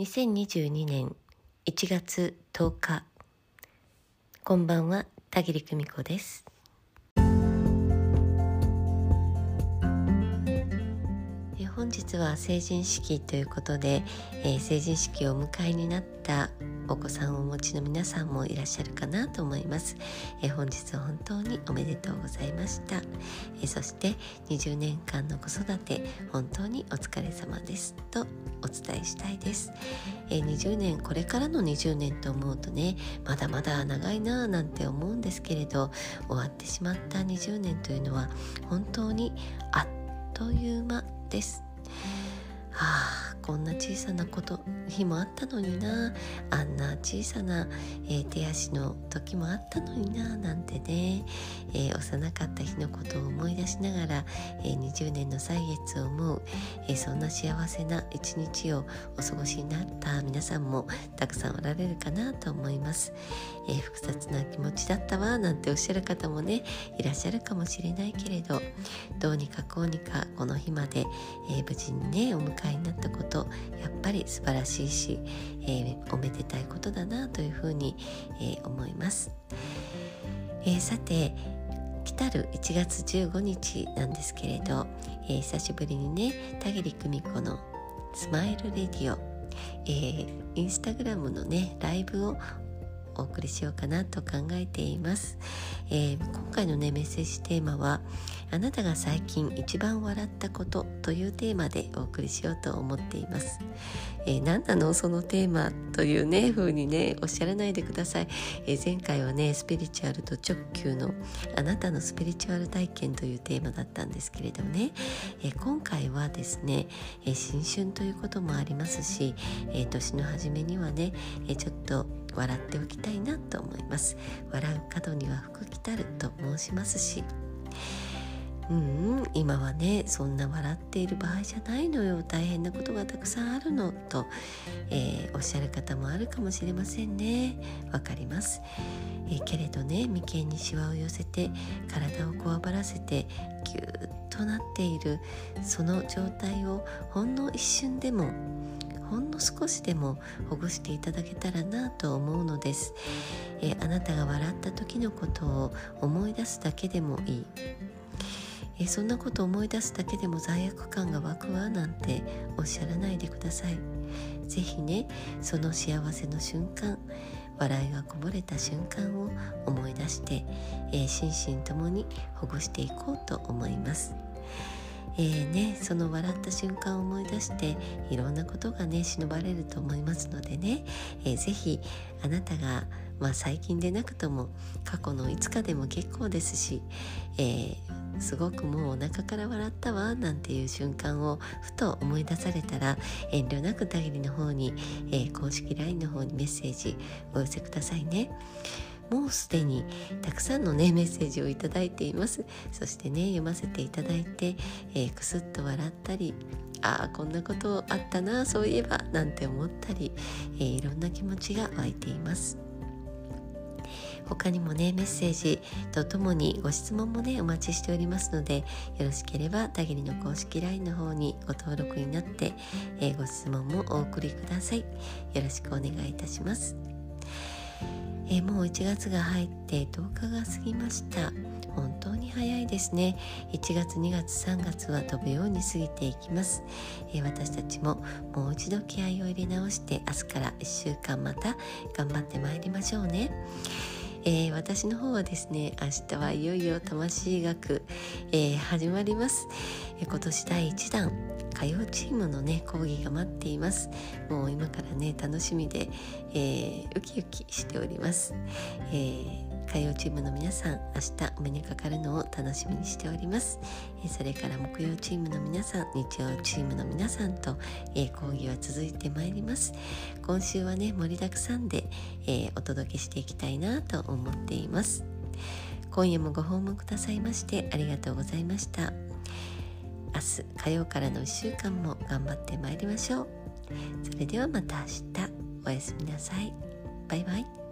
2022年1月10日こんばんは田切久美子です。日は成人式ということで、えー成人式をお迎えになったお子さんをお持ちの皆さんもいらっしゃるかなと思います、えー本日は本当におめでとうございました、えーそして20年間の子育て本当にお疲れ様ですとお伝えしたいです、えー20年これからの20年と思うとねまだまだ長いなぁなんて思うんですけれど終わってしまった20年というのは本当にあっという間です。はあ。こんな小さなこと日もあったのにな。あんな小さな、えー手足の時もあったのにな。なんてね、えー幼かった日のことを思い出しながら、えー20年の歳月を思う、えそんな幸せな一日をお過ごしになった。皆さんもたくさんおられるかなと思います、え複雑な気持ちだったわ。なんておっしゃる方もねいらっしゃるかもしれないけれど。どうにかこうにかこの日まで、え無事にねお迎えにとやっぱり素晴らしいし、えーおめでたいことだなというふうに、えー思います、えーさて来たる1月15日なんですけれど、えー久しぶりにね田切久美子の「スマイルレディオ」えーインスタグラムのねライブをお送りしようかなと考えています、えー今回のねメッセージテーマはあなたが最近一番笑ったことというテーマでお送りしようと思っています、えー何なのそのテーマというね風にねおっしゃらないでください、えー前回はねスピリチュアルと直球のあなたのスピリチュアル体験というテーマだったんですけれどもね、え今回はですね、え新春ということもありますし、え年の初めにはね、えちょっと笑っておきたいなと思います。笑う角には福来たると申しますし。うん今はねそんな笑っている場合じゃないのよ。大変なことがたくさんあるのと、えーおっしゃる方もあるかもしれませんね。わかります、えーけれどね眉間にシワを寄せて体をこわばらせてぎゅーっとなっているその状態をほんの一瞬でもほんの少しでもほぐしていただけたらなと思うのです、えーあなたが笑った時のことを思い出すだけでもいい。えーそんなこと思い出すだけでも罪悪感が湧くわなんておっしゃらないでください。ぜひねその幸せの瞬間笑いがこぼれた瞬間を思い出して、えー心身ともにほぐしていこうと思います。えーね、その笑った瞬間を思い出していろんなことがね忍ばれると思いますのでね、えーぜひあなたが、まあ、最近でなくとも過去のいつかでも結構ですし、えーすごくもうお腹から笑ったわなんていう瞬間をふと思い出されたら遠慮なくたぎりの方に、えー公式 LINE の方にメッセージお寄せくださいね。もうすでにたくさんのねメッセージをいただいています。そしてね読ませていただいて、えーくすっと笑ったりああこんなことあったなそういえばなんて思ったり、えーいろんな気持ちが湧いています。他にもねメッセージとともにご質問もねお待ちしておりますのでよろしければたぎりの公式 LINE の方にご登録になって、えーご質問もお送りください。よろしくお願いいたします。えーもう1月が入って10日が過ぎました。本当に早いですね。1月2月3月は飛ぶように過ぎていきます、えー私たちももう一度気合を入れ直して明日から1週間また頑張ってまいりましょうね。えー私の方はですね明日はいよいよ魂学、えー始まります、えー今年第1弾火曜チームのね講義が待っています。もう今からね楽しみで、えウキウキしております、えー歌謡チームの皆さん明日お目にかかるのを楽しみにしております、えそれから木曜チームの皆さん日曜チームの皆さんと、え講義は続いてまいります。今週はね盛りだくさんで、えお届けしていきたいなと思っています。今夜もご訪問くださいましてありがとうございました。明日火曜からの1週間も頑張ってまいりましょう。それではまた明日。おやすみなさい。バイバイ。